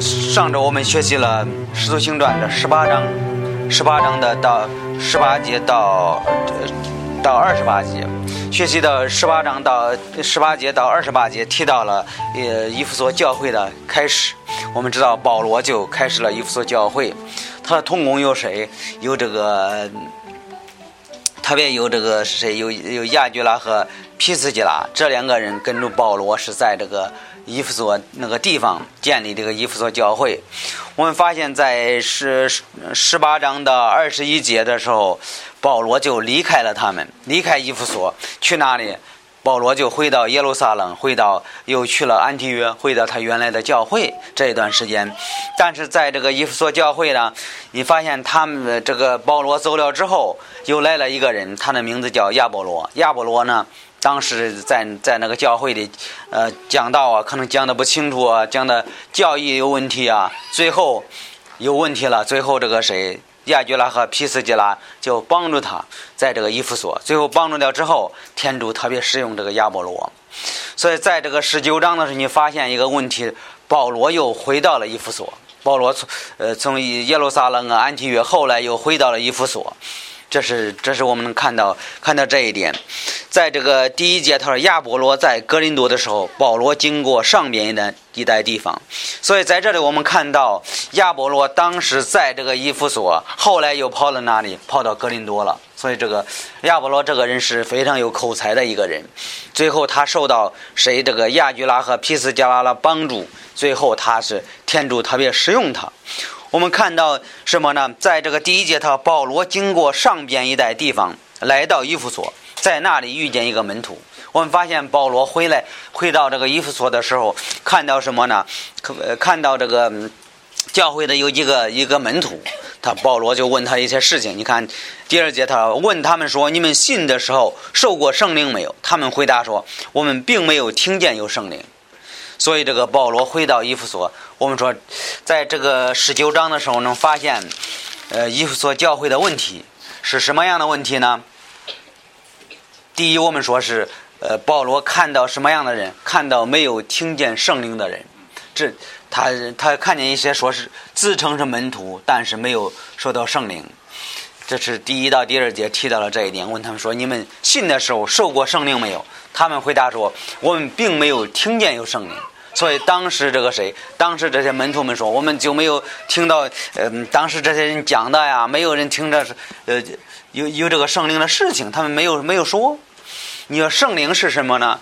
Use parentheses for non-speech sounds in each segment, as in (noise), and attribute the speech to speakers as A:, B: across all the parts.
A: 上周我们学习了《使徒行传》的十八章，十八章的到十八节到到二十八节，学习的十八章到十八节到二十八节提到了呃以弗所教会的开始。我们知道保罗就开始了以弗所教会，他的同工有谁？有这个，特别有这个谁？有有亚居拉和皮斯基拉这两个人跟着保罗是在这个。伊弗所那个地方建立这个伊弗所教会，我们发现，在十十八章的二十一节的时候，保罗就离开了他们，离开伊弗所去哪里？保罗就回到耶路撒冷，回到又去了安提约，回到他原来的教会这一段时间。但是在这个伊弗所教会呢，你发现他们这个保罗走了之后，又来了一个人，他的名字叫亚波罗。亚波罗呢？当时在在那个教会里，呃，讲道啊，可能讲的不清楚啊，讲的教义有问题啊，最后有问题了。最后这个谁，亚居拉和皮斯基拉就帮助他在这个伊夫所。最后帮助了之后，天主特别使用这个亚波罗。所以在这个十九章的时候，你发现一个问题，保罗又回到了伊夫所。保罗从呃从耶路撒冷啊安提约，后来又回到了伊夫所。这是这是我们能看到看到这一点，在这个第一节，他说亚波罗在格林多的时候，保罗经过上边一的一带地方，所以在这里我们看到亚波罗当时在这个伊夫所，后来又跑到哪里？跑到格林多了。所以这个亚波罗这个人是非常有口才的一个人，最后他受到谁这个亚居拉和皮斯加拉的帮助，最后他是天主特别使用他。我们看到什么呢？在这个第一节，他保罗经过上边一带地方，来到伊夫所，在那里遇见一个门徒。我们发现保罗回来回到这个伊夫所的时候，看到什么呢？看到这个教会的有几个一个门徒，他保罗就问他一些事情。你看第二节，他问他们说：“你们信的时候受过圣灵没有？”他们回答说：“我们并没有听见有圣灵。”所以，这个保罗回到伊夫所，我们说，在这个十九章的时候，能发现，呃，伊夫所教会的问题是什么样的问题呢？第一，我们说是，呃，保罗看到什么样的人？看到没有听见圣灵的人。这，他他看见一些说是自称是门徒，但是没有受到圣灵。这是第一到第二节提到了这一点。问他们说：“你们信的时候受过圣灵没有？”他们回答说：“我们并没有听见有圣灵。”所以当时这个谁？当时这些门徒们说：“我们就没有听到，嗯，当时这些人讲的呀，没有人听着是，呃，有有这个圣灵的事情，他们没有没有说。你说圣灵是什么呢？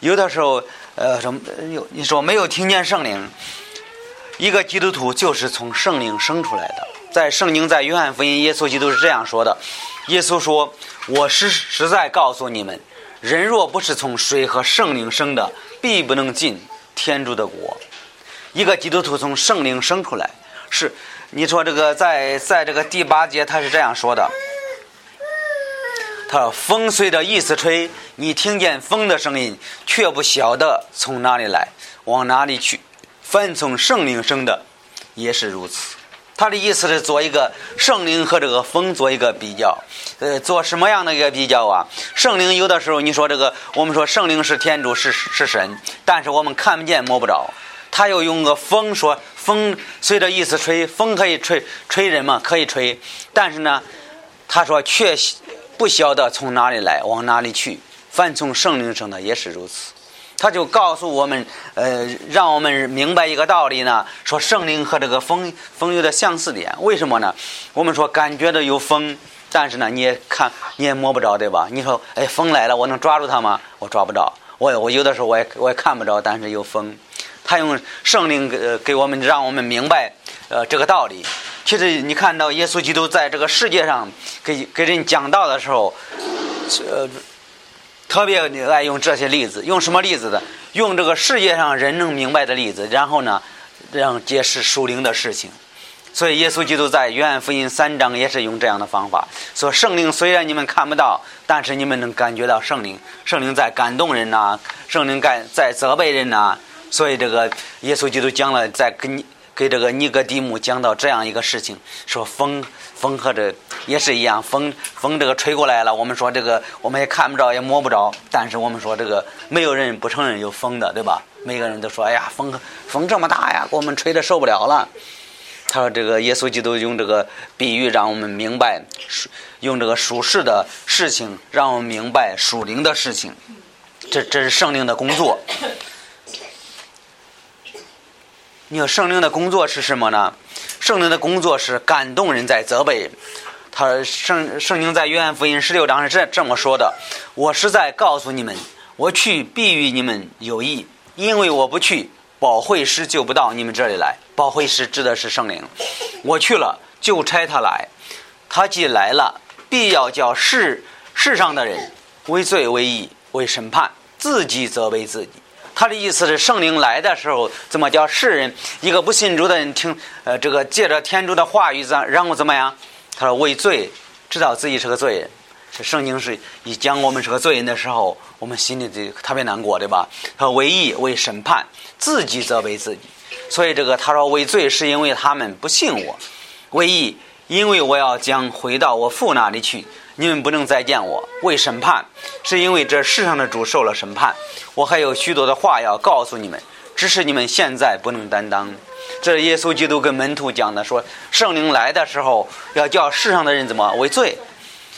A: 有的时候，呃，什么有？你说没有听见圣灵，一个基督徒就是从圣灵生出来的。在圣经在约翰福音，耶稣基督是这样说的：耶稣说，我是实在告诉你们。”人若不是从水和圣灵生的，必不能进天主的国。一个基督徒从圣灵生出来，是你说这个在在这个第八节他是这样说的：他说风随着意思吹，你听见风的声音，却不晓得从哪里来，往哪里去。凡从圣灵生的，也是如此。他的意思是做一个圣灵和这个风做一个比较，呃，做什么样的一个比较啊？圣灵有的时候你说这个，我们说圣灵是天主是是神，但是我们看不见摸不着。他又用个风说，风随着意思吹，风可以吹吹人嘛，可以吹，但是呢，他说却不晓得从哪里来，往哪里去。凡从圣灵生的也是如此。他就告诉我们，呃，让我们明白一个道理呢，说圣灵和这个风风有点相似点。为什么呢？我们说感觉到有风，但是呢，你也看你也摸不着，对吧？你说，哎，风来了，我能抓住它吗？我抓不着。我我有的时候我也我也看不着，但是有风。他用圣灵给给我们，让我们明白，呃，这个道理。其实你看到耶稣基督在这个世界上给给人讲道的时候，呃。特别爱用这些例子，用什么例子的？用这个世界上人能明白的例子，然后呢，让解释属灵的事情。所以耶稣基督在约翰福音三章也是用这样的方法，说圣灵虽然你们看不到，但是你们能感觉到圣灵，圣灵在感动人呐，圣灵在在责备人呐。所以这个耶稣基督讲了，在跟你给这个尼哥底母讲到这样一个事情，说风风和这也是一样，风风这个吹过来了，我们说这个我们也看不着也摸不着，但是我们说这个没有人不承认有风的，对吧？每个人都说，哎呀，风风这么大呀，给我们吹的受不了了。他说：“这个耶稣基督用这个比喻让我们明白，用这个属世的事情让我们明白属灵的事情，这这是圣灵的工作。你说圣灵的工作是什么呢？圣灵的工作是感动人，在责备人。他圣圣经在约翰福音十六章是这这么说的：我实在告诉你们，我去必与你们有益，因为我不去。”保惠师就不到你们这里来。保会师指的是圣灵。我去了，就差他来。他既来了，必要叫世世上的人为罪为义为审判，自己责备自己。他的意思是，圣灵来的时候，怎么叫世人一个不信主的人听？呃，这个借着天主的话语，怎然后怎么样？他说为罪，知道自己是个罪人。这圣经是一讲我们是个罪人的时候，我们心里就特别难过，对吧？他为义为审判，自己责备自己。所以这个他说为罪是因为他们不信我，为义因为我要将回到我父那里去，你们不能再见我。为审判是因为这世上的主受了审判，我还有许多的话要告诉你们，只是你们现在不能担当。这是耶稣基督跟门徒讲的，说圣灵来的时候要叫世上的人怎么为罪。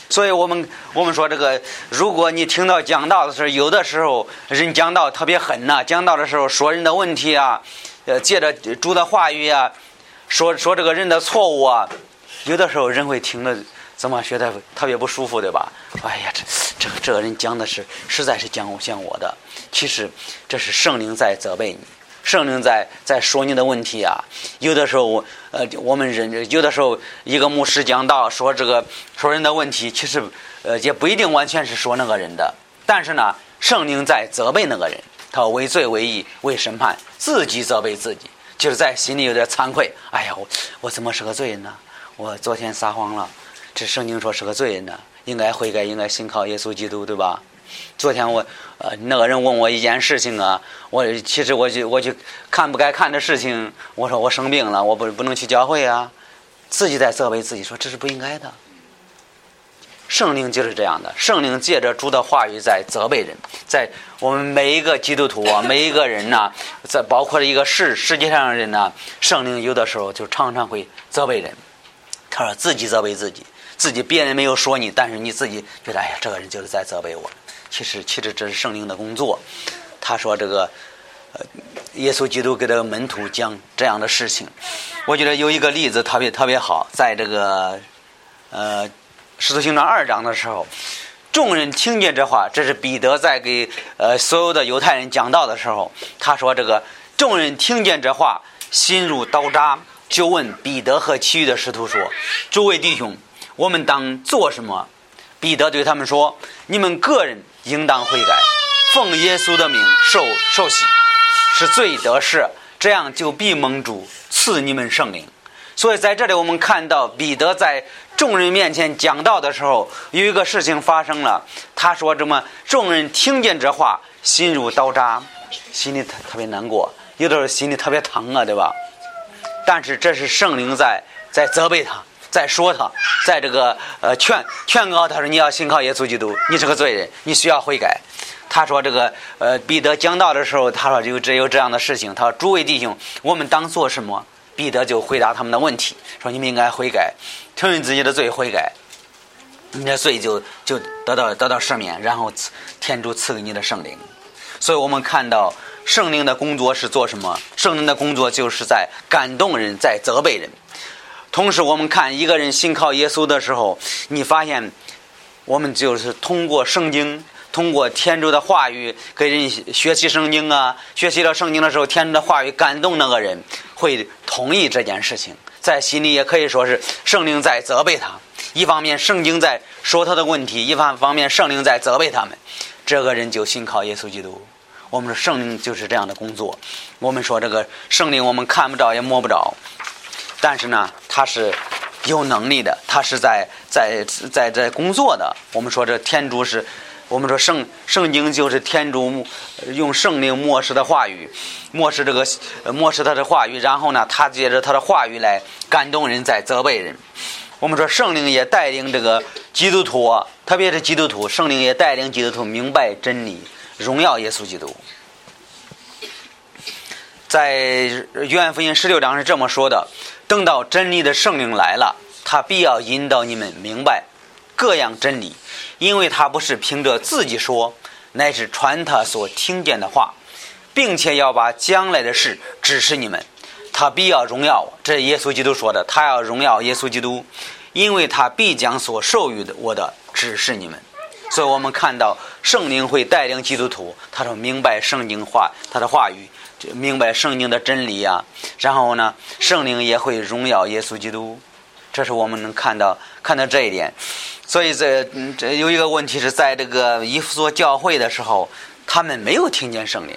A: 所以我们我们说这个，如果你听到讲道的时候，有的时候人讲道特别狠呐，讲道的时候说人的问题啊，呃，借着主的话语啊，说说这个人的错误啊，有的时候人会听了怎么觉得特别不舒服，对吧？哎呀，这这个这个人讲的是实在是讲讲我的，其实这是圣灵在责备你。圣灵在在说你的问题啊，有的时候，呃，我们人有的时候一个牧师讲道说这个说人的问题，其实呃也不一定完全是说那个人的，但是呢，圣灵在责备那个人，他为罪为义为审判，自己责备自己，就是在心里有点惭愧。哎呀，我我怎么是个罪人呢？我昨天撒谎了，这圣经说是个罪人呢，应该悔改，应该信靠耶稣基督，对吧？昨天我呃那个人问我一件事情啊，我其实我就我就看不该看的事情，我说我生病了，我不不能去教会啊，自己在责备自己说这是不应该的。圣灵就是这样的，圣灵借着主的话语在责备人，在我们每一个基督徒啊，每一个人呐，在包括了一个世世界上的人呢，圣灵有的时候就常常会责备人，他说自己责备自己，自己别人没有说你，但是你自己觉得哎呀，这个人就是在责备我。其实，其实这是圣灵的工作。他说：“这个，呃，耶稣基督给这个门徒讲这样的事情。我觉得有一个例子特别特别好，在这个，呃，使徒行传二章的时候，众人听见这话，这是彼得在给呃所有的犹太人讲道的时候，他说：这个众人听见这话，心如刀扎，就问彼得和其余的使徒说：诸位弟兄，我们当做什么？彼得对他们说：你们个人。”应当悔改，奉耶稣的名受受洗，是罪得赦，这样就必蒙主赐你们圣灵。所以在这里，我们看到彼得在众人面前讲道的时候，有一个事情发生了。他说：“这么众人听见这话，心如刀扎，心里特特别难过，有的时候心里特别疼啊，对吧？但是这是圣灵在在责备他。”在说他，在这个呃劝劝告他说你要信靠耶稣基督，你是个罪人，你需要悔改。他说这个呃彼得讲道的时候，他说就只有这样的事情。他说诸位弟兄，我们当做什么？彼得就回答他们的问题，说你们应该悔改，承认自己的罪，悔改，你的罪就就得到得到赦免，然后天主赐给你的圣灵。所以我们看到圣灵的工作是做什么？圣灵的工作就是在感动人，在责备人。同时，我们看一个人信靠耶稣的时候，你发现，我们就是通过圣经，通过天主的话语给人学习圣经啊。学习了圣经的时候，天主的话语感动那个人，会同意这件事情，在心里也可以说是圣灵在责备他。一方面，圣经在说他的问题；一方方面，圣灵在责备他们。这个人就信靠耶稣基督。我们说圣灵就是这样的工作。我们说这个圣灵，我们看不着也摸不着。但是呢，他是有能力的，他是在在在在工作的。我们说这天主是我们说圣圣经就是天主用圣灵漠视的话语，漠视这个漠视他的话语，然后呢，他借着他的话语来感动人，在责备人。我们说圣灵也带领这个基督徒，特别是基督徒，圣灵也带领基督徒明白真理，荣耀耶稣基督。在约翰福音十六章是这么说的：等到真理的圣灵来了，他必要引导你们明白各样真理。因为他不是凭着自己说，乃是传他所听见的话，并且要把将来的事指示你们。他必要荣耀，这是耶稣基督说的。他要荣耀耶稣基督，因为他必将所授予的我的指示你们。所以我们看到圣灵会带领基督徒，他说明白圣经话，他的话语，明白圣经的真理呀。然后呢，圣灵也会荣耀耶稣基督。这是我们能看到看到这一点。所以，这这有一个问题是在这个以弗所教会的时候，他们没有听见圣灵。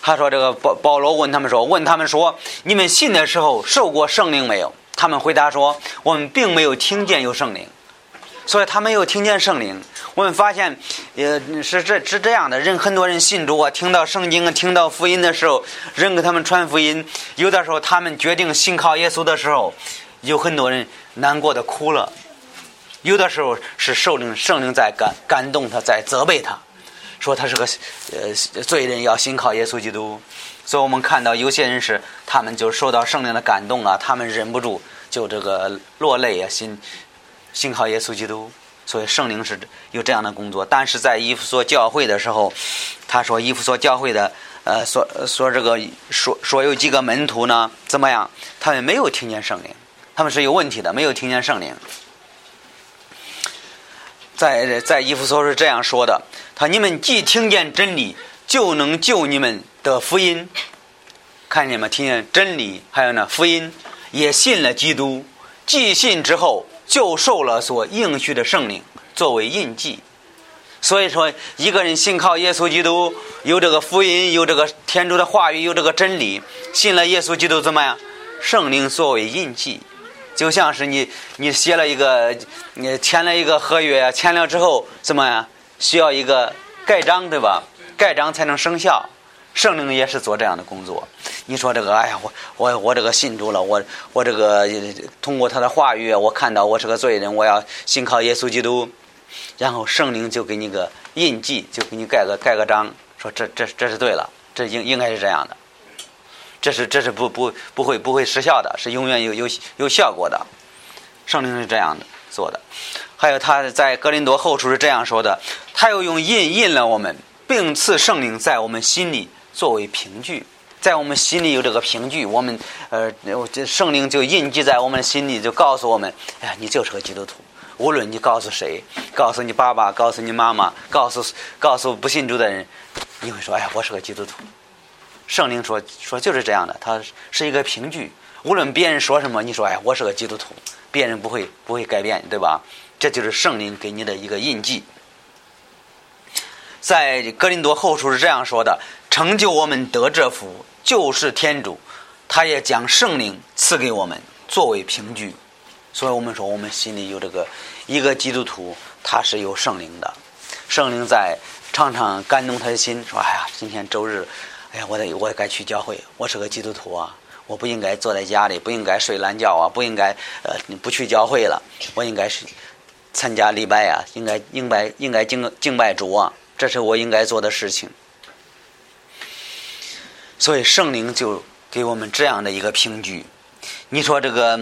A: 他说：“这个保保罗问他们说，问他们说，你们信的时候受过圣灵没有？他们回答说，我们并没有听见有圣灵。所以他没有听见圣灵。我们发现，呃，是这是这样的人，很多人信主啊，听到圣经啊，听到福音的时候，人给他们传福音。有的时候，他们决定信靠耶稣的时候，有很多人难过的哭了。”有的时候是圣灵，圣灵在感感动他，在责备他，说他是个呃罪人，要信靠耶稣基督。所以我们看到有些人是他们就受到圣灵的感动啊，他们忍不住就这个落泪啊，信信靠耶稣基督。所以圣灵是有这样的工作。但是在伊夫所教会的时候，他说伊夫所教会的呃所说这个说说有几个门徒呢怎么样？他们没有听见圣灵，他们是有问题的，没有听见圣灵。在在伊夫所是这样说的：“他你们既听见真理，就能救你们的福音。看见吗？听见真理，还有呢福音，也信了基督。既信之后，就受了所应许的圣灵作为印记。所以说，一个人信靠耶稣基督，有这个福音，有这个天主的话语，有这个真理，信了耶稣基督怎么样？圣灵作为印记。”就像是你，你写了一个，你签了一个合约，签了之后怎么样？需要一个盖章，对吧？盖章才能生效。圣灵也是做这样的工作。你说这个，哎呀，我我我这个信主了，我我这个通过他的话语，我看到我是个罪人，我要信靠耶稣基督，然后圣灵就给你个印记，就给你盖个盖个章，说这这这是对了，这应应该是这样的。这是这是不不不会不会失效的，是永远有有有效果的。圣灵是这样的做的。还有他在格林多后书是这样说的：他又用印印了我们，并赐圣灵在我们心里作为凭据，在我们心里有这个凭据，我们呃这圣灵就印记在我们心里，就告诉我们：哎呀，你就是个基督徒。无论你告诉谁，告诉你爸爸，告诉你妈妈，告诉告诉不信主的人，你会说：哎呀，我是个基督徒。圣灵说说就是这样的，它是一个凭据。无论别人说什么，你说哎，我是个基督徒，别人不会不会改变，对吧？这就是圣灵给你的一个印记。在格林多后书是这样说的：成就我们得这福，就是天主，他也将圣灵赐给我们作为凭据。所以我们说，我们心里有这个一个基督徒，他是有圣灵的，圣灵在常常感动他的心，说：“哎呀，今天周日。”哎呀，我得我该去教会，我是个基督徒啊，我不应该坐在家里，不应该睡懒觉啊，不应该呃不去教会了，我应该是参加礼拜啊，应该应该应该敬敬拜主啊，这是我应该做的事情。所以圣灵就给我们这样的一个凭据。你说这个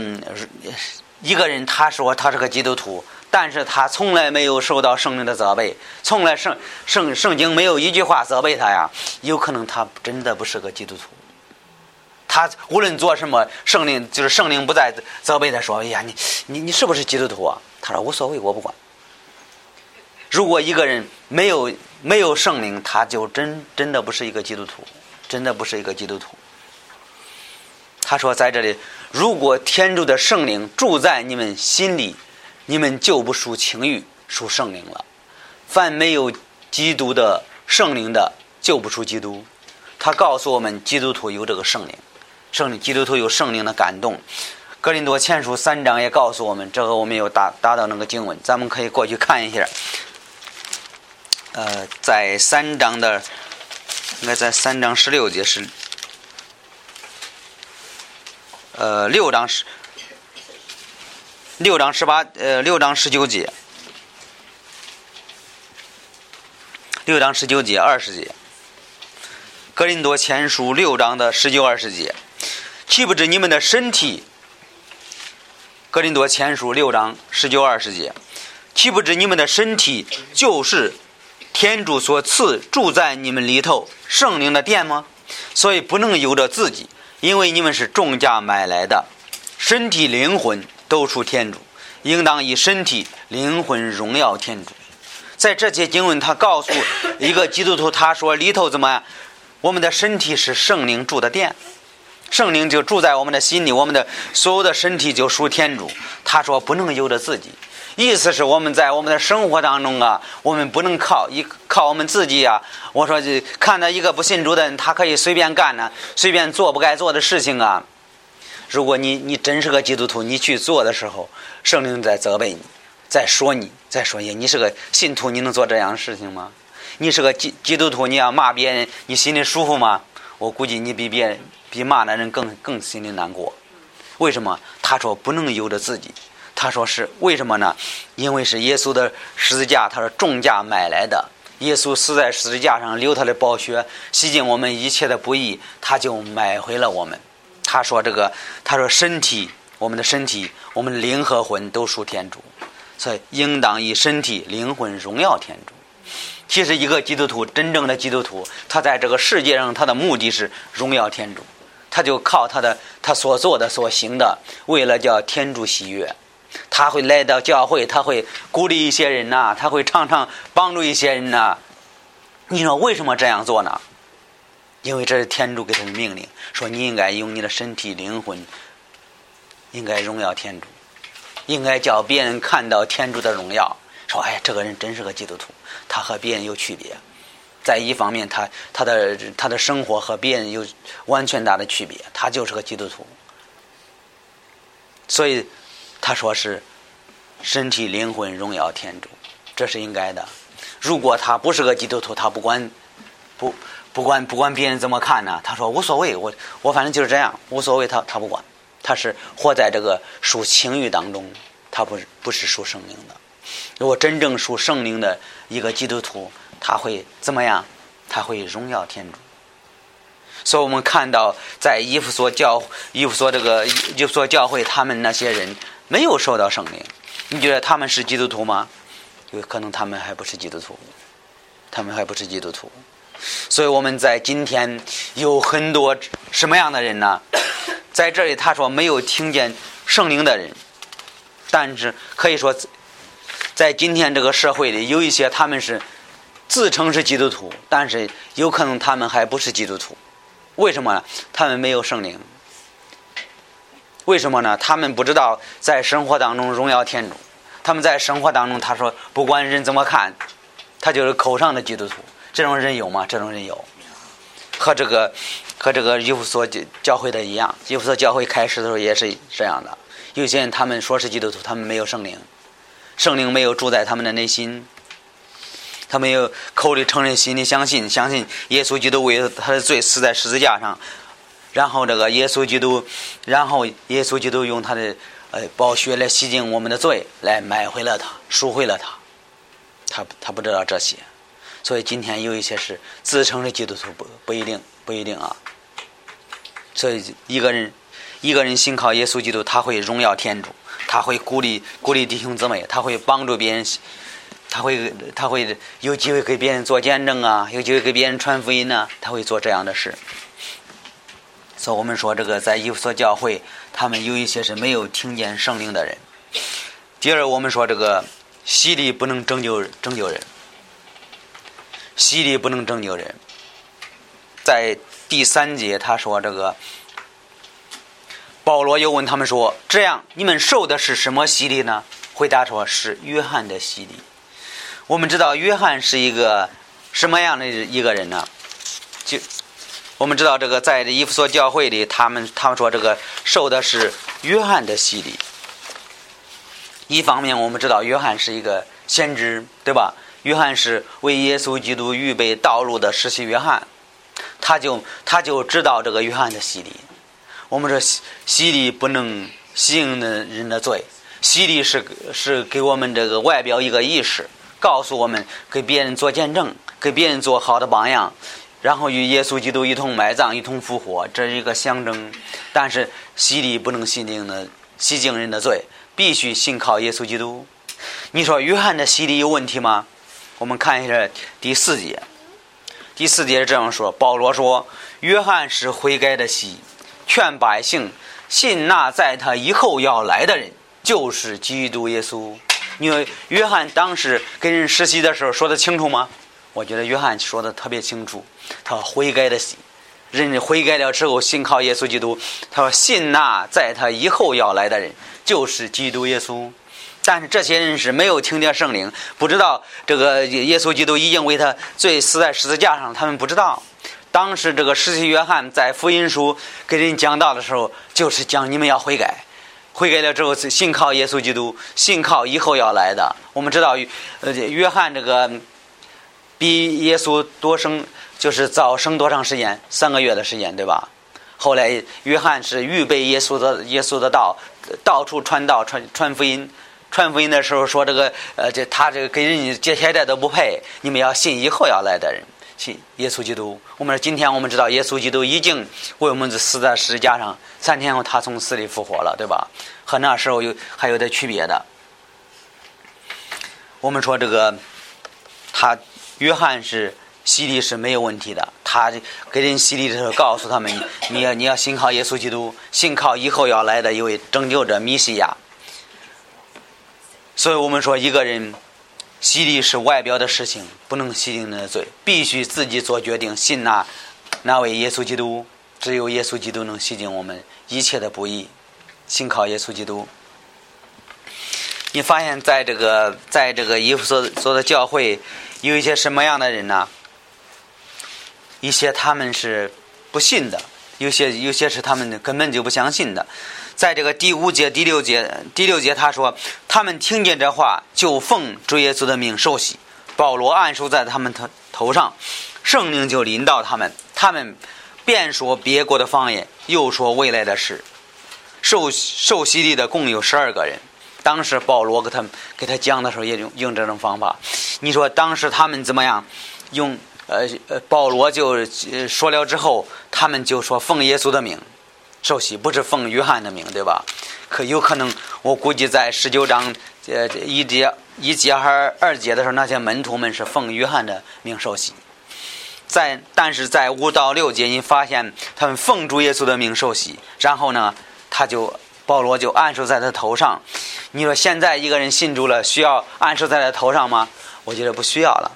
A: 一个人他说他是个基督徒。但是他从来没有受到圣灵的责备，从来圣圣圣经没有一句话责备他呀。有可能他真的不是个基督徒。他无论做什么，圣灵就是圣灵不再责备他说：“哎呀，你你你是不是基督徒啊？”他说：“无所谓，我不管。”如果一个人没有没有圣灵，他就真真的不是一个基督徒，真的不是一个基督徒。他说：“在这里，如果天主的圣灵住在你们心里。”你们就不属情欲，属圣灵了。凡没有基督的圣灵的，就不属基督。他告诉我们，基督徒有这个圣灵，圣灵基督徒有圣灵的感动。格林多前书三章也告诉我们，这个我们有达达到那个经文，咱们可以过去看一下。呃，在三章的，应该在三章十六节是，呃，六章十，六章十八，呃，六章十九节，六章十九节二十节，格林多前书六章的十九二十节，岂不知你们的身体？格林多前书六章十九二十节，岂不知你们的身体就是？天主所赐住在你们里头圣灵的殿吗？所以不能由着自己，因为你们是重价买来的，身体灵魂都属天主，应当以身体灵魂荣耀天主。在这些经文，他告诉 (coughs) 一个基督徒，他说里头怎么样？我们的身体是圣灵住的殿，圣灵就住在我们的心里，我们的所有的身体就属天主。他说不能由着自己。意思是我们在我们的生活当中啊，我们不能靠一靠我们自己啊。我说，就看到一个不信主的人，他可以随便干呢，随便做不该做的事情啊。如果你你真是个基督徒，你去做的时候，圣灵在责备你，在说你，在说你，你是个信徒，你能做这样的事情吗？你是个基基督徒，你要骂别人，你心里舒服吗？我估计你比别人比骂那人更更心里难过。为什么？他说不能由着自己。他说是为什么呢？因为是耶稣的十字架，他说重价买来的。耶稣死在十字架上，流他的宝血，洗净我们一切的不义，他就买回了我们。他说这个，他说身体，我们的身体，我们灵和魂都属天主，所以应当以身体、灵魂荣耀天主。其实一个基督徒，真正的基督徒，他在这个世界上，他的目的是荣耀天主，他就靠他的他所做的、所行的，为了叫天主喜悦。他会来到教会，他会鼓励一些人呐，他会常常帮助一些人呐。你说为什么这样做呢？因为这是天主给他的命令，说你应该用你的身体、灵魂，应该荣耀天主，应该叫别人看到天主的荣耀。说，哎，这个人真是个基督徒，他和别人有区别。在一方面，他他的他的生活和别人有完全大的区别，他就是个基督徒。所以。他说是身体灵魂荣耀天主，这是应该的。如果他不是个基督徒，他不管不不管不管别人怎么看呢？他说无所谓，我我反正就是这样，无所谓。他他不管，他是活在这个属情欲当中，他不是不是属圣灵的。如果真正属圣灵的一个基督徒，他会怎么样？他会荣耀天主。所以我们看到在伊夫所教伊夫所这个伊夫所教会他们那些人。没有受到圣灵，你觉得他们是基督徒吗？有可能他们还不是基督徒，他们还不是基督徒。所以我们在今天有很多什么样的人呢？在这里他说没有听见圣灵的人，但是可以说，在今天这个社会里有一些他们是自称是基督徒，但是有可能他们还不是基督徒。为什么呢？他们没有圣灵。为什么呢？他们不知道在生活当中荣耀天主。他们在生活当中，他说不管人怎么看，他就是口上的基督徒。这种人有吗？这种人有。和这个和这个伊夫所教教会的一样，伊夫所教会开始的时候也是这样的。有些人他们说是基督徒，他们没有圣灵，圣灵没有住在他们的内心，他没有口里承认，心里相信，相信耶稣基督为他的罪死在十字架上。然后这个耶稣基督，然后耶稣基督用他的呃宝血来洗净我们的罪，来买回了他，赎回了他。他他不知道这些，所以今天有一些是自称是基督徒，不不一定不一定啊。所以一个人一个人信靠耶稣基督，他会荣耀天主，他会鼓励鼓励弟兄姊妹，他会帮助别人，他会他会有机会给别人做见证啊，有机会给别人传福音呢，他会做这样的事。所以我们说，这个在以弗所教会，他们有一些是没有听见圣灵的人。第二，我们说这个洗礼不能拯救拯救人，洗礼不能拯救人。在第三节，他说这个保罗又问他们说：“这样，你们受的是什么洗礼呢？”回答说是约翰的洗礼。我们知道约翰是一个什么样的一个人呢？就。我们知道这个在这伊夫所教会里，他们他们说这个受的是约翰的洗礼。一方面，我们知道约翰是一个先知，对吧？约翰是为耶稣基督预备道路的实习约翰，他就他就知道这个约翰的洗礼。我们说洗洗礼不能洗净的人的罪，洗礼是是给我们这个外表一个仪式，告诉我们给别人做见证，给别人做好的榜样，然后与耶稣基督一同埋葬，一同复活，这是一个象征。但是洗礼不能洗净的洗净人的罪，必须信靠耶稣基督。你说约翰的洗礼有问题吗？我们看一下第四节，第四节是这样说：保罗说，约翰是悔改的洗。劝百姓信那在他以后要来的人，就是基督耶稣。因为约翰当时跟人实习的时候说的清楚吗？我觉得约翰说的特别清楚。他悔改的信，人悔改了之后信靠耶稣基督。他说信那在他以后要来的人，就是基督耶稣。但是这些人是没有听见圣灵，不知道这个耶稣基督已经为他罪死在十字架上，他们不知道。当时这个实习约翰在福音书给人讲道的时候，就是讲你们要悔改，悔改了之后信靠耶稣基督，信靠以后要来的。我们知道，呃，约翰这个比耶稣多生，就是早生多长时间？三个月的时间，对吧？后来约翰是预备耶稣的耶稣的道，到处传道、传传福音。传福音的时候说这个，呃，这他这个给人家接现在都不配，你们要信以后要来的人。信耶稣基督，我们说今天我们知道耶稣基督已经为我们死在十字架上，三天后他从死里复活了，对吧？和那时候有还有点区别的。我们说这个，他约翰是洗礼是没有问题的，他给人洗礼的时候告诉他们，你要你要信靠耶稣基督，信靠以后要来的一位拯救者弥西亚。所以我们说一个人。洗礼是外表的事情，不能洗净的罪，必须自己做决定，信那那位耶稣基督，只有耶稣基督能洗净我们一切的不义，信靠耶稣基督。你发现在这个在这个耶稣所所的教会，有一些什么样的人呢？一些他们是不信的，有些有些是他们根本就不相信的。在这个第五节、第六节、第六节，他说：“他们听见这话，就奉主耶稣的命受洗。保罗按手在他们头头上，圣灵就临到他们。他们便说别国的方言，又说未来的事。受受洗礼的共有十二个人。当时保罗给他们给他讲的时候，也用用这种方法。你说当时他们怎么样？用呃呃，保罗就说了之后，他们就说奉耶稣的名。”受洗不是奉约翰的名，对吧？可有可能，我估计在十九章呃一节一节和二节的时候，那些门徒们是奉约翰的名受洗。在但是在五到六节，你发现他们奉主耶稣的名受洗，然后呢，他就保罗就按手在他头上。你说现在一个人信主了，需要按手在他头上吗？我觉得不需要了。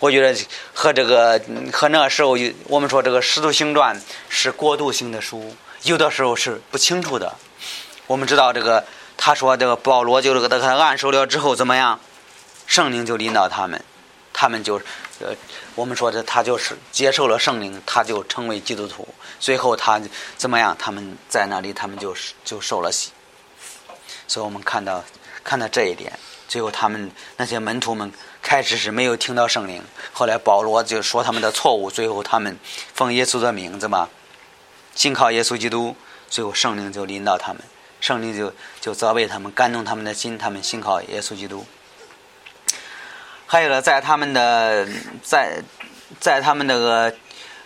A: 我觉得和这个和那个时候，我们说这个《使徒行传》是过渡性的书，有的时候是不清楚的。我们知道这个，他说这个保罗就这个他按手了之后怎么样，圣灵就领导他们，他们就呃，我们说的他就是接受了圣灵，他就成为基督徒。最后他怎么样？他们在那里，他们就就受了洗。所以我们看到看到这一点，最后他们那些门徒们。开始是没有听到圣灵，后来保罗就说他们的错误，最后他们奉耶稣的名字嘛，信靠耶稣基督，最后圣灵就领导他们，圣灵就就责备他们，感动他们的心，他们信靠耶稣基督。还有呢，在他们的在在他们那个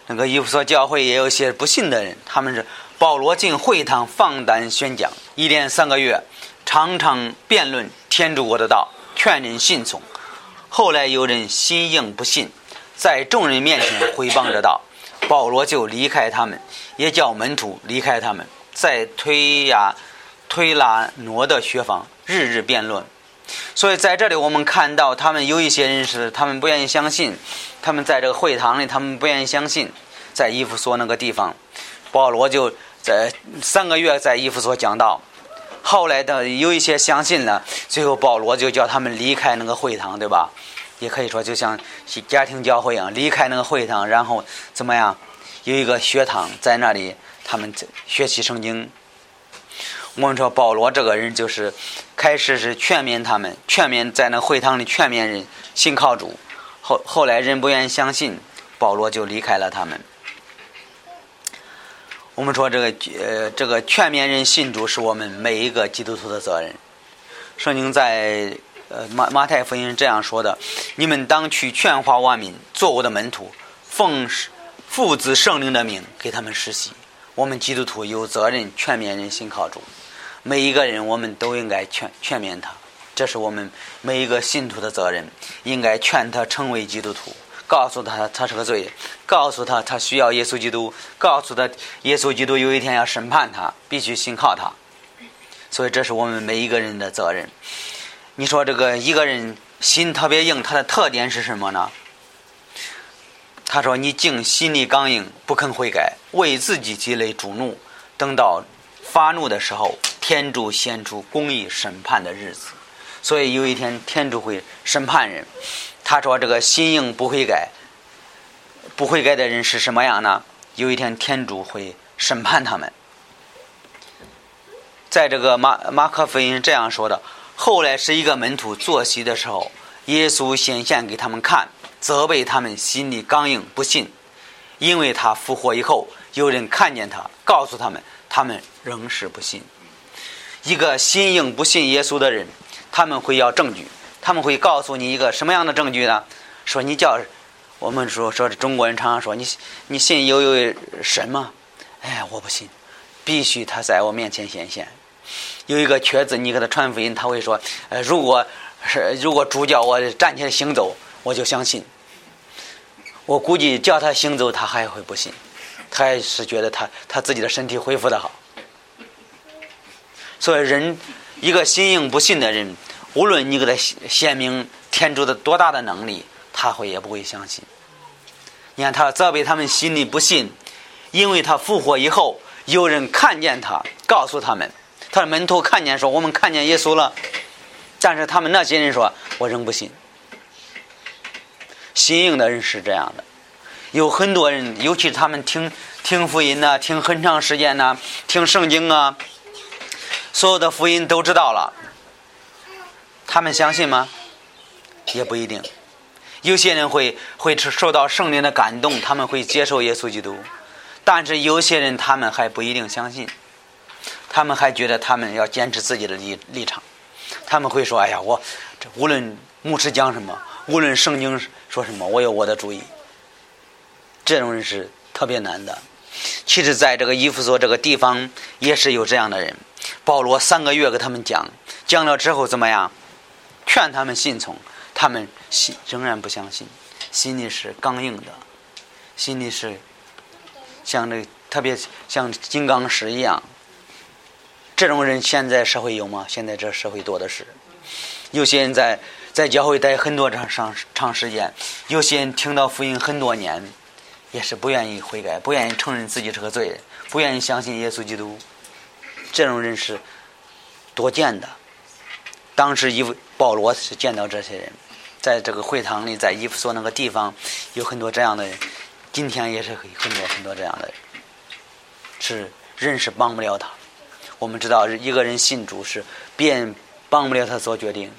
A: 那个以弗所教会也有些不信的人，他们是保罗进会堂放胆宣讲，一连三个月，常常辩论天主国的道，劝人信从。后来有人心硬不信，在众人面前回谤着道，(laughs) 保罗就离开他们，也叫门徒离开他们，在推呀推拉挪的学坊日日辩论。所以在这里我们看到，他们有一些人是他们不愿意相信，他们在这个会堂里，他们不愿意相信，在伊夫所那个地方，保罗就在三个月在伊夫所讲道。后来的有一些相信了，最后保罗就叫他们离开那个会堂，对吧？也可以说就像家庭教会一样，离开那个会堂，然后怎么样？有一个学堂在那里，他们学习圣经。我们说保罗这个人就是开始是劝勉他们，劝勉在那会堂里劝勉人，信靠主。后后来人不愿意相信，保罗就离开了他们。我们说这个呃，这个劝勉人信主是我们每一个基督徒的责任。圣经在呃马马太福音这样说的：“你们当去劝化万民，做我的门徒，奉父子圣灵的名给他们实习。”我们基督徒有责任全面人信靠主，每一个人我们都应该劝劝勉他，这是我们每一个信徒的责任，应该劝他成为基督徒。告诉他他是个罪，告诉他他需要耶稣基督，告诉他耶稣基督有一天要审判他，必须信靠他。所以这是我们每一个人的责任。你说这个一个人心特别硬，他的特点是什么呢？他说：“你竟心里刚硬，不肯悔改，为自己积累主怒，等到发怒的时候，天主显出公义审判的日子。所以有一天天主会审判人。”他说：“这个心硬不悔改，不悔改的人是什么样呢？有一天天主会审判他们。在这个马马可福音这样说的。后来是一个门徒坐席的时候，耶稣显现给他们看，责备他们心里刚硬不信，因为他复活以后，有人看见他，告诉他们，他们仍是不信。一个心硬不信耶稣的人，他们会要证据。”他们会告诉你一个什么样的证据呢？说你叫我们说说中国人常常说你你信有有神吗？哎，我不信，必须他在我面前显现。有一个瘸子，你给他传福音，他会说：呃，如果是如果主叫我站起来行走，我就相信。我估计叫他行走，他还会不信，他还是觉得他他自己的身体恢复的好。所以人一个心硬不信的人。无论你给他显明天主的多大的能力，他会也不会相信。你看他责备他们心里不信，因为他复活以后，有人看见他，告诉他们，他的门徒看见说我们看见耶稣了，但是他们那些人说我仍不信。心硬的人是这样的，有很多人，尤其是他们听听福音呐，听很长时间呐，听圣经啊，所有的福音都知道了。他们相信吗？也不一定。有些人会会受到圣灵的感动，他们会接受耶稣基督；但是有些人他们还不一定相信，他们还觉得他们要坚持自己的立立场。他们会说：“哎呀，我这无论牧师讲什么，无论圣经说什么，我有我的主意。”这种人是特别难的。其实，在这个伊夫所这个地方，也是有这样的人。保罗三个月给他们讲，讲了之后怎么样？劝他们信从，他们心仍然不相信，心里是刚硬的，心里是像这特别像金刚石一样。这种人现在社会有吗？现在这社会多的是。有些人在在教会待很多长长长时间，有些人听到福音很多年，也是不愿意悔改，不愿意承认自己是个罪人，不愿意相信耶稣基督。这种人是多见的。当时，伊保罗是见到这些人，在这个会堂里，在伊夫所那个地方，有很多这样的人。今天也是很多很多这样的人，是人是帮不了他。我们知道，一个人信主是别人帮不了他做决定，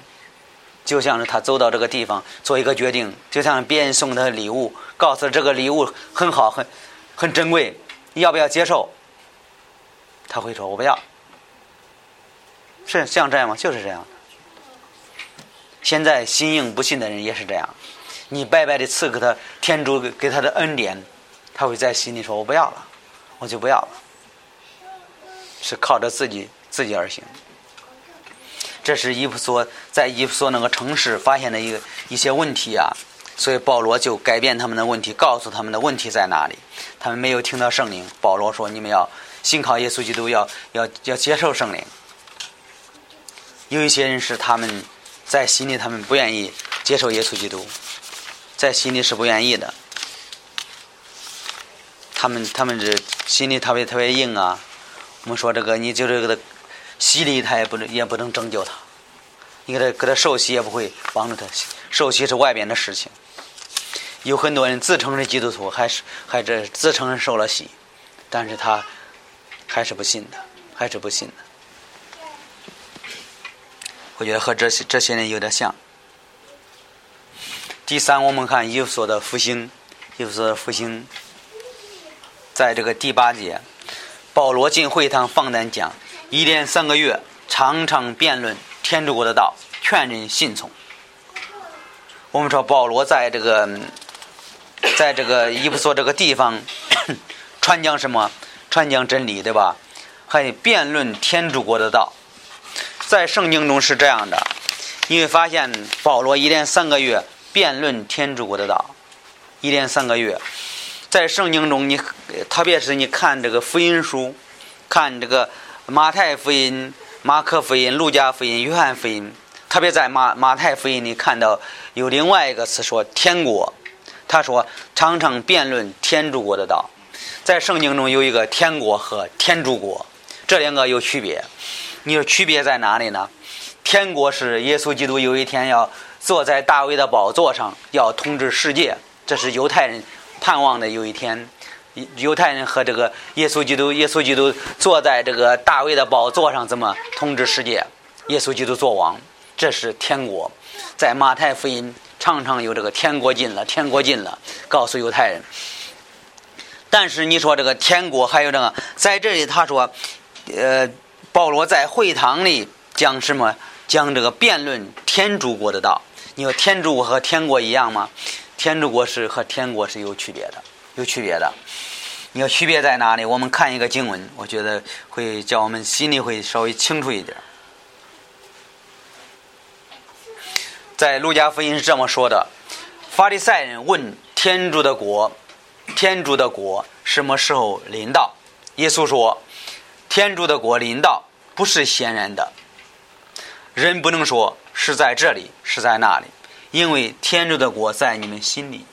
A: 就像是他走到这个地方做一个决定，就像别人送他礼物，告诉这个礼物很好，很很珍贵，你要不要接受？他会说：“我不要。”是像这样吗？就是这样。现在心硬不信的人也是这样，你白白的赐给他天主给他的恩典，他会在心里说：“我不要了，我就不要了。”是靠着自己自己而行。这是伊夫所在伊夫所那个城市发现的一个一些问题啊，所以保罗就改变他们的问题，告诉他们的问题在哪里。他们没有听到圣灵，保罗说：“你们要信靠耶稣基督，要要要接受圣灵。”有一些人是他们。在心里，他们不愿意接受耶稣基督，在心里是不愿意的。他们他们这心里特别特别硬啊。我们说这个，你就这个洗礼，他也不能也不能拯救他。你给他给他受洗也不会帮助他，受洗是外边的事情。有很多人自称是基督徒，还是还这自称受了洗，但是他还是不信的，还是不信的。我觉得和这些这些人有点像。第三，我们看以弗所的复兴，以弗所的复兴，在这个第八节，保罗进会堂放胆讲，一连三个月，常常辩论天主国的道，劝人信从。我们说保罗在这个，在这个以弗所这个地方 (coughs) 传讲什么？传讲真理，对吧？还辩论天主国的道。在圣经中是这样的，你会发现保罗一连三个月辩论天主国的道，一连三个月。在圣经中，你特别是你看这个福音书，看这个马太福音、马可福音、路加福音、约翰福音。特别在马马太福音里看到有另外一个词说天国，他说常常辩论天主国的道，在圣经中有一个天国和天主国，这两个有区别。你说区别在哪里呢？天国是耶稣基督有一天要坐在大卫的宝座上，要统治世界，这是犹太人盼望的有一天。犹太人和这个耶稣基督，耶稣基督坐在这个大卫的宝座上，怎么统治世界？耶稣基督做王。这是天国，在马太福音常常有这个“天国近了，天国近了”，告诉犹太人。但是你说这个天国还有这个，在这里他说，呃，保罗在会堂里讲什么？讲这个辩论天主国的道。你说天主国和天国一样吗？天主国是和天国是有区别的，有区别的。你要区别在哪里？我们看一个经文，我觉得会叫我们心里会稍微清楚一点。在路加福音是这么说的：法利赛人问天主的国，天主的国什么时候临到？耶稣说：天主的国临到不是显然的，人不能说是在这里，是在那里，因为天主的国在你们心里。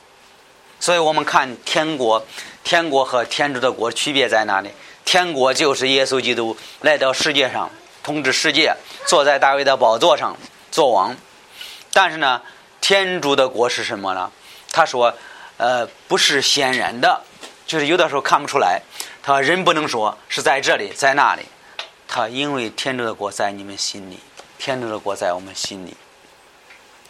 A: 所以我们看天国，天国和天主的国区别在哪里？天国就是耶稣基督来到世界上统治世界，坐在大卫的宝座上做王。但是呢，天主的国是什么呢？他说，呃，不是显然的，就是有的时候看不出来。他人不能说是在这里，在那里。他因为天主的国在你们心里，天主的国在我们心里。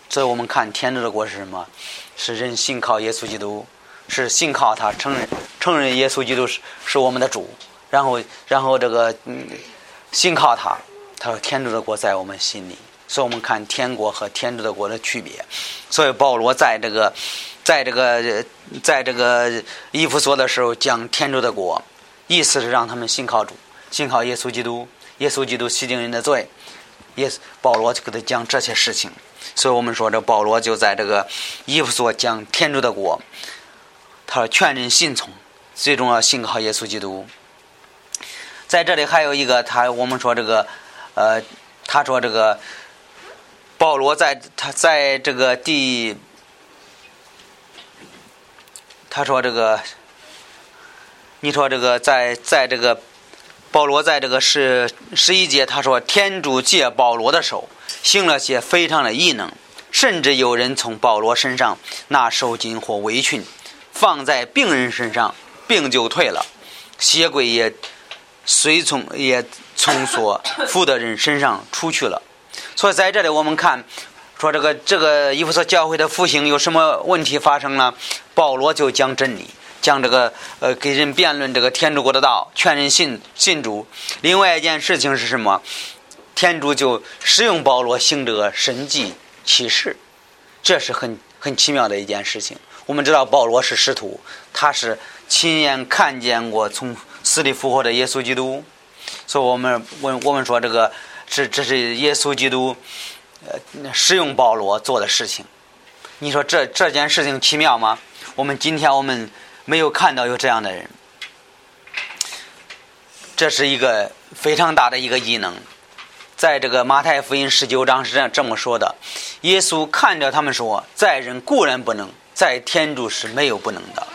A: 所以我们看天主的国是什么？是人信靠耶稣基督，是信靠他，承认承认耶稣基督是是我们的主，然后然后这个嗯，信靠他。他说天主的国在我们心里。所以我们看天国和天主的国的区别。所以保罗在这个，在这个，在这个以弗所的时候讲天主的国，意思是让他们信靠主，信靠耶稣基督，耶稣基督洗净人的罪。耶稣保罗就给他讲这些事情。所以我们说这保罗就在这个以弗所讲天主的国，他说劝人信从，最终要信靠耶稣基督。在这里还有一个他，我们说这个，呃，他说这个。保罗在他在这个第，他说这个，你说这个在在这个，保罗在这个十十一节，他说天主借保罗的手行了些非常的异能，甚至有人从保罗身上拿手巾或围裙放在病人身上，病就退了，邪鬼也随从也从所附的人身上出去了。所以在这里，我们看，说这个这个以弗所教会的复兴有什么问题发生呢？保罗就讲真理，讲这个呃，给人辩论这个天主国的道，劝人信信主。另外一件事情是什么？天主就使用保罗行这个神迹启示，这是很很奇妙的一件事情。我们知道保罗是使徒，他是亲眼看见过从死里复活的耶稣基督，所以我们问我们说这个。是，这是耶稣基督，呃，使用保罗做的事情。你说这这件事情奇妙吗？我们今天我们没有看到有这样的人。这是一个非常大的一个异能，在这个马太福音十九章是这样这么说的：耶稣看着他们说，在人固然不能，在天主是没有不能的。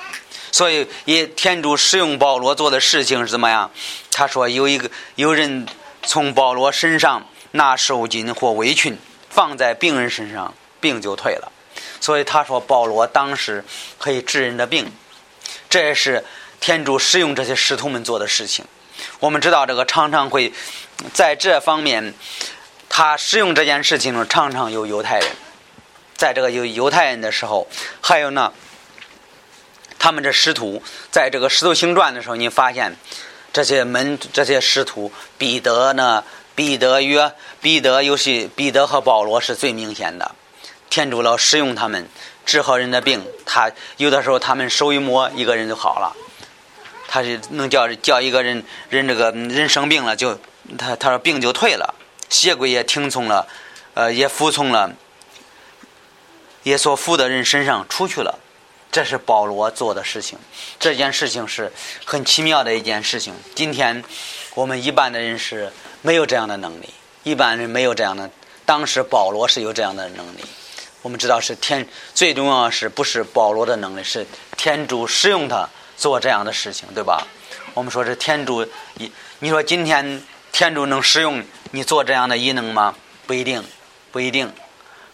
A: 所以，也天主使用保罗做的事情是怎么样？他说有一个有人。从保罗身上拿手巾或围裙放在病人身上，病就退了。所以他说保罗当时可以治人的病，这也是天主使用这些使徒们做的事情。我们知道这个常常会在这方面，他使用这件事情中常常有犹太人，在这个犹犹太人的时候，还有呢，他们这师徒在这个《使徒行传》的时候，你发现这些门这些师徒，彼得呢，彼得约彼得尤其彼得和保罗是最明显的，天主老使用他们治好人的病，他有的时候他们手一摸，一个人就好了，他是能叫叫一个人人这个人生病了，就他他说病就退了，邪鬼也听从了，呃，也服从了。耶稣服的人身上出去了，这是保罗做的事情。这件事情是很奇妙的一件事情。今天我们一般的人是没有这样的能力，一般人没有这样的。当时保罗是有这样的能力。我们知道是天，最重要是不是保罗的能力，是天主使用他做这样的事情，对吧？我们说是天主，你你说今天天主能使用你做这样的异能吗？不一定，不一定。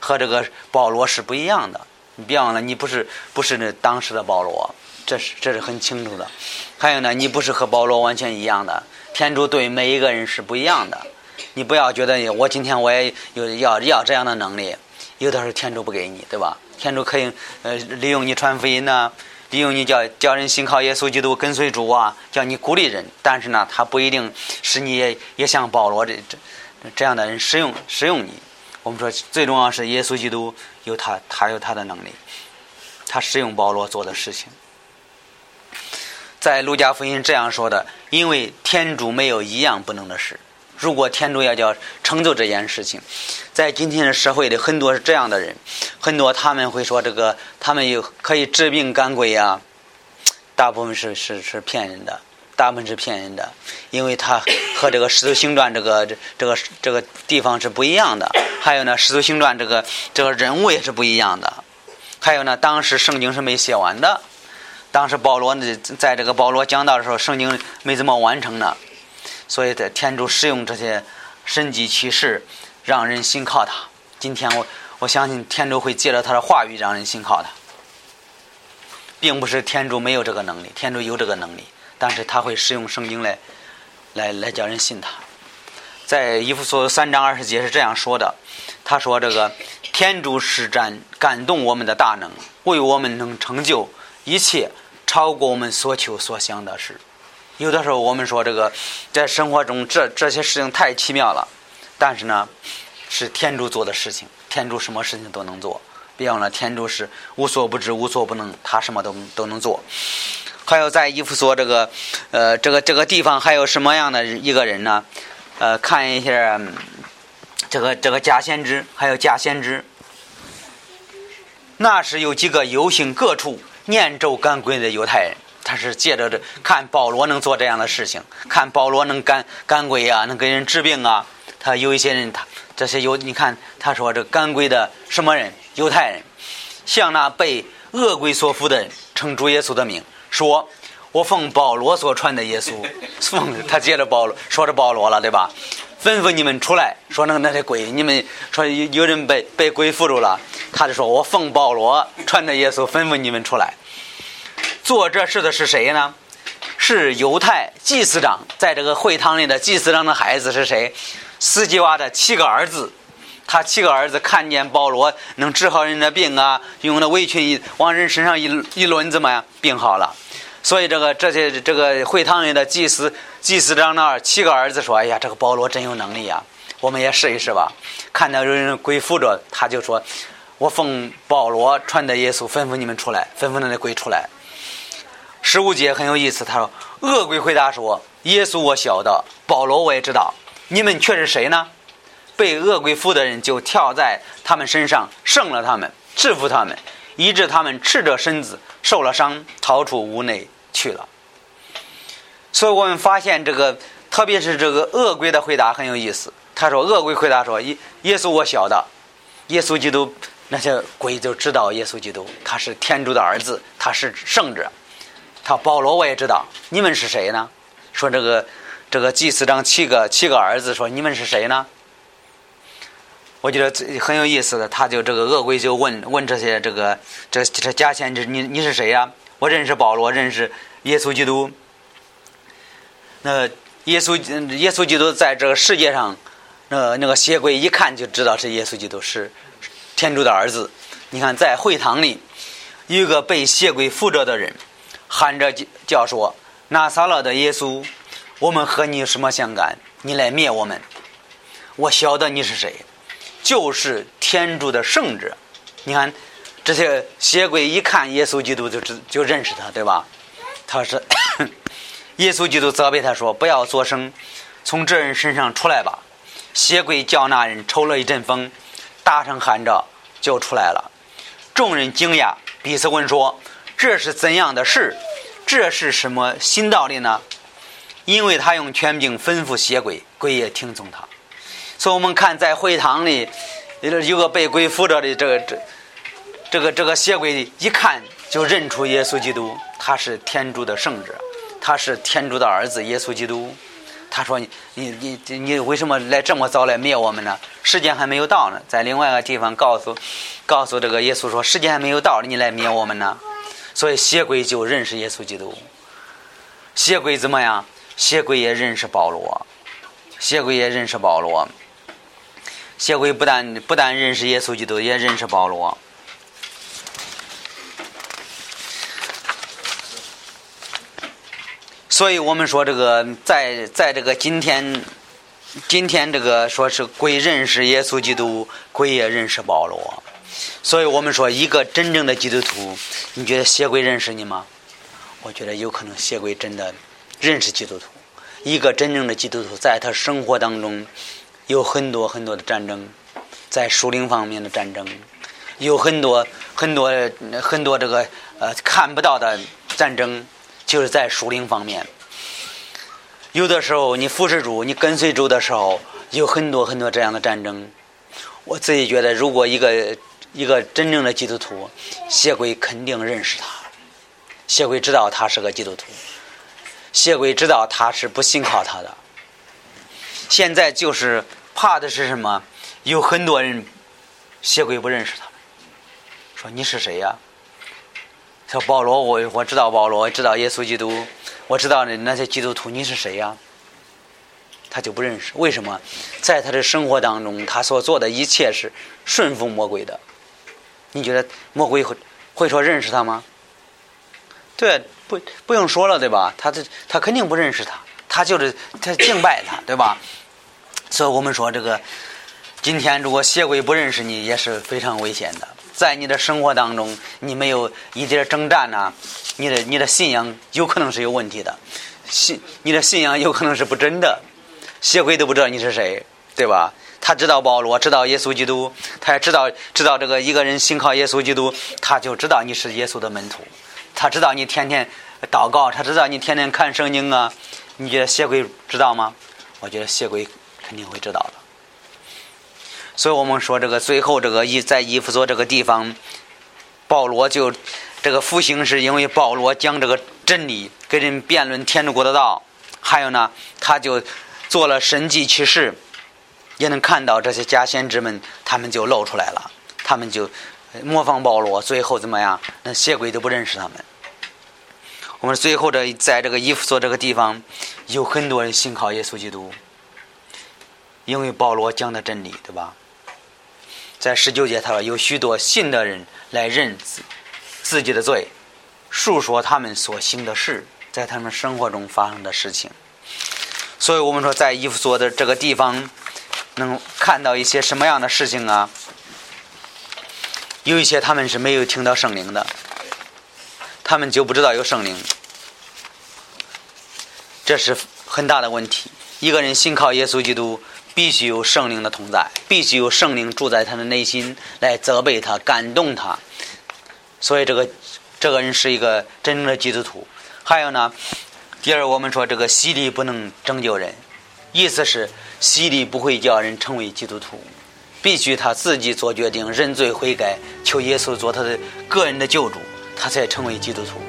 A: 和这个保罗是不一样的，你别忘了，你不是不是那当时的保罗，这是这是很清楚的。还有呢，你不是和保罗完全一样的，天主对每一个人是不一样的。你不要觉得我今天我也有要要这样的能力，有的时候天主不给你，对吧？天主可以呃利用你传福音呢，利用你叫叫人信靠耶稣基督跟随主啊，叫你鼓励人。但是呢，他不一定使你也也像保罗这这这样的人使用使用你。我们说，最重要是耶稣基督有他，他有他的能力，他使用保罗做的事情。在路加福音这样说的：“因为天主没有一样不能的事。如果天主要叫成就这件事情，在今天的社会里，很多是这样的人，很多他们会说这个，他们有可以治病赶鬼呀，大部分是是是骗人的。”大部分是骗人的，因为他和这个《使徒行传》这个这这个这个地方是不一样的。还有呢，《使徒行传》这个这个人物也是不一样的。还有呢，当时圣经是没写完的，当时保罗，在这个保罗讲道的时候，圣经没怎么完成呢。所以，在天主使用这些神迹奇事，让人信靠他。今天我我相信天主会借着他的话语让人信靠他，并不是天主没有这个能力，天主有这个能力。但是他会使用圣经来，来来叫人信他。在以弗所三章二十节是这样说的：“他说这个天主施展感动我们的大能，为我们能成就一切超过我们所求所想的事。”有的时候我们说这个在生活中这这些事情太奇妙了，但是呢，是天主做的事情。天主什么事情都能做，别忘了天主是无所不知、无所不能，他什么都都能做。还有在伊夫所这个，呃，这个这个地方还有什么样的一个人呢？呃，看一下这个这个假先知，还有假先知。那时有几个游行各处念咒赶鬼的犹太人，他是借着这看保罗能做这样的事情，看保罗能赶赶鬼啊，能给人治病啊。他有一些人，他这些有你看，他说这赶鬼的什么人？犹太人，向那被恶鬼所附的人，称主耶稣的名。说，我奉保罗所传的耶稣，(laughs) 奉他借着保罗说着保罗了，对吧？吩咐你们出来，说那个那些鬼，你们说有有人被被鬼附住了，他就说我奉保罗传的耶稣，吩咐你们出来。做这事的是谁呢？是犹太祭司长，在这个会堂里的祭司长的孩子是谁？斯基娃的七个儿子，他七个儿子看见保罗能治好人的病啊，用那围裙一往人身上一一抡，怎么样？病好了。所以这个这些这个会堂里的祭司祭司长那儿七个儿子说：“哎呀，这个保罗真有能力呀，我们也试一试吧。”看到有人鬼附着，他就说：“我奉保罗传的耶稣吩咐你们出来，吩咐那些鬼出来。”十五节很有意思，他说：“恶鬼回答说：‘耶稣我晓得，保罗我也知道，你们却是谁呢？’被恶鬼附的人就跳在他们身上，胜了他们，制服他们，以致他们赤着身子，受了伤，逃出屋内。”去了，所以我们发现这个，特别是这个恶鬼的回答很有意思。他说：“恶鬼回答说，耶耶稣我晓得，耶稣基督那些鬼就知道耶稣基督他是天主的儿子，他是圣者。他保罗我也知道，你们是谁呢？说这个这个祭司长七个七个儿子说你们是谁呢？我觉得很有意思的，他就这个恶鬼就问问这些这个这这假先知，你你是谁呀？”我认识保罗，认识耶稣基督。那耶稣耶稣基督在这个世界上，那那个邪鬼一看就知道是耶稣基督是天主的儿子。你看，在会堂里有一个被邪鬼附着的人，喊着叫说：“拿撒勒的耶稣，我们和你有什么相干？你来灭我们！我晓得你是谁，就是天主的圣者。”你看，这些邪鬼一看耶稣基督就知就认识他，对吧？他是 (coughs) 耶稣基督责备他说：“不要作声，从这人身上出来吧。”邪鬼叫那人抽了一阵风，大声喊着就出来了。众人惊讶，彼此问说：“这是怎样的事？这是什么新道理呢？”因为他用权柄吩咐邪鬼，鬼也听从他。所以我们看在会堂里，有个被鬼附着的这个这。这个这个邪鬼一看就认出耶稣基督，他是天主的圣者，他是天主的儿子耶稣基督。他说：“你你你你为什么来这么早来灭我们呢？时间还没有到呢。”在另外一个地方告诉告诉这个耶稣说：“时间还没有到，你来灭我们呢。”所以邪鬼就认识耶稣基督。邪鬼怎么样？邪鬼也认识保罗，邪鬼也认识保罗。邪鬼不但不但认识耶稣基督，也认识保罗。所以我们说，这个在在这个今天，今天这个说是鬼认识耶稣基督，鬼也认识保罗。所以我们说，一个真正的基督徒，你觉得邪鬼认识你吗？我觉得有可能邪鬼真的认识基督徒。一个真正的基督徒，在他生活当中有很多很多的战争，在属灵方面的战争，有很多很多很多这个呃看不到的战争。就是在属灵方面，有的时候你服侍主，你跟随主的时候，有很多很多这样的战争。我自己觉得，如果一个一个真正的基督徒，邪鬼肯定认识他，邪鬼知道他是个基督徒，邪鬼知道他是不信靠他的。现在就是怕的是什么？有很多人，邪鬼不认识他，说你是谁呀？说保罗，我我知道保罗，知道耶稣基督，我知道那那些基督徒，你是谁呀？他就不认识，为什么？在他的生活当中，他所做的一切是顺服魔鬼的。你觉得魔鬼会会说认识他吗？对，不不用说了，对吧？他这他肯定不认识他，他就是他敬拜他，(laughs) 对吧？所以我们说这个，今天如果邪鬼不认识你，也是非常危险的。在你的生活当中，你没有一点征战呢，你的你的信仰有可能是有问题的，信你的信仰有可能是不真的，邪鬼都不知道你是谁，对吧？他知道保罗，知道耶稣基督，他也知道知道这个一个人信靠耶稣基督，他就知道你是耶稣的门徒，他知道你天天祷告，他知道你天天看圣经啊，你觉得邪鬼知道吗？我觉得邪鬼肯定会知道的。所以我们说，这个最后这个以在伊夫所这个地方，保罗就这个复兴，是因为保罗讲这个真理，跟人辩论天主国的道，还有呢，他就做了神迹奇事，也能看到这些假先知们，他们就露出来了，他们就模仿保罗，最后怎么样？那邪鬼都不认识他们。我们最后这在这个伊夫所这个地方，有很多人信靠耶稣基督，因为保罗讲的真理，对吧？在十九节，他说有许多信的人来认自自己的罪，述说他们所行的事，在他们生活中发生的事情。所以我们说，在伊夫所的这个地方，能看到一些什么样的事情啊？有一些他们是没有听到圣灵的，他们就不知道有圣灵，这是很大的问题。一个人信靠耶稣基督。必须有圣灵的同在，必须有圣灵住在他的内心，来责备他、感动他。所以，这个这个人是一个真正的基督徒。还有呢，第二，我们说这个洗礼不能拯救人，意思是洗礼不会叫人成为基督徒，必须他自己做决定、认罪悔改、求耶稣做他的个人的救主，他才成为基督徒。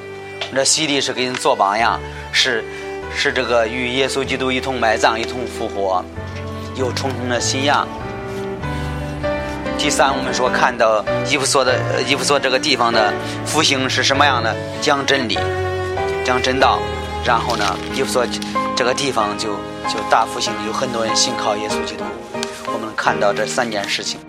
A: 这洗礼是给人做榜样，是是这个与耶稣基督一同埋葬、一同复活。有重重的信仰。第三，我们说看到伊夫所的伊夫所这个地方的复兴是什么样的？讲真理，讲真道，然后呢，比如说这个地方就就大复兴，有很多人信靠耶稣基督。我们看到这三件事情。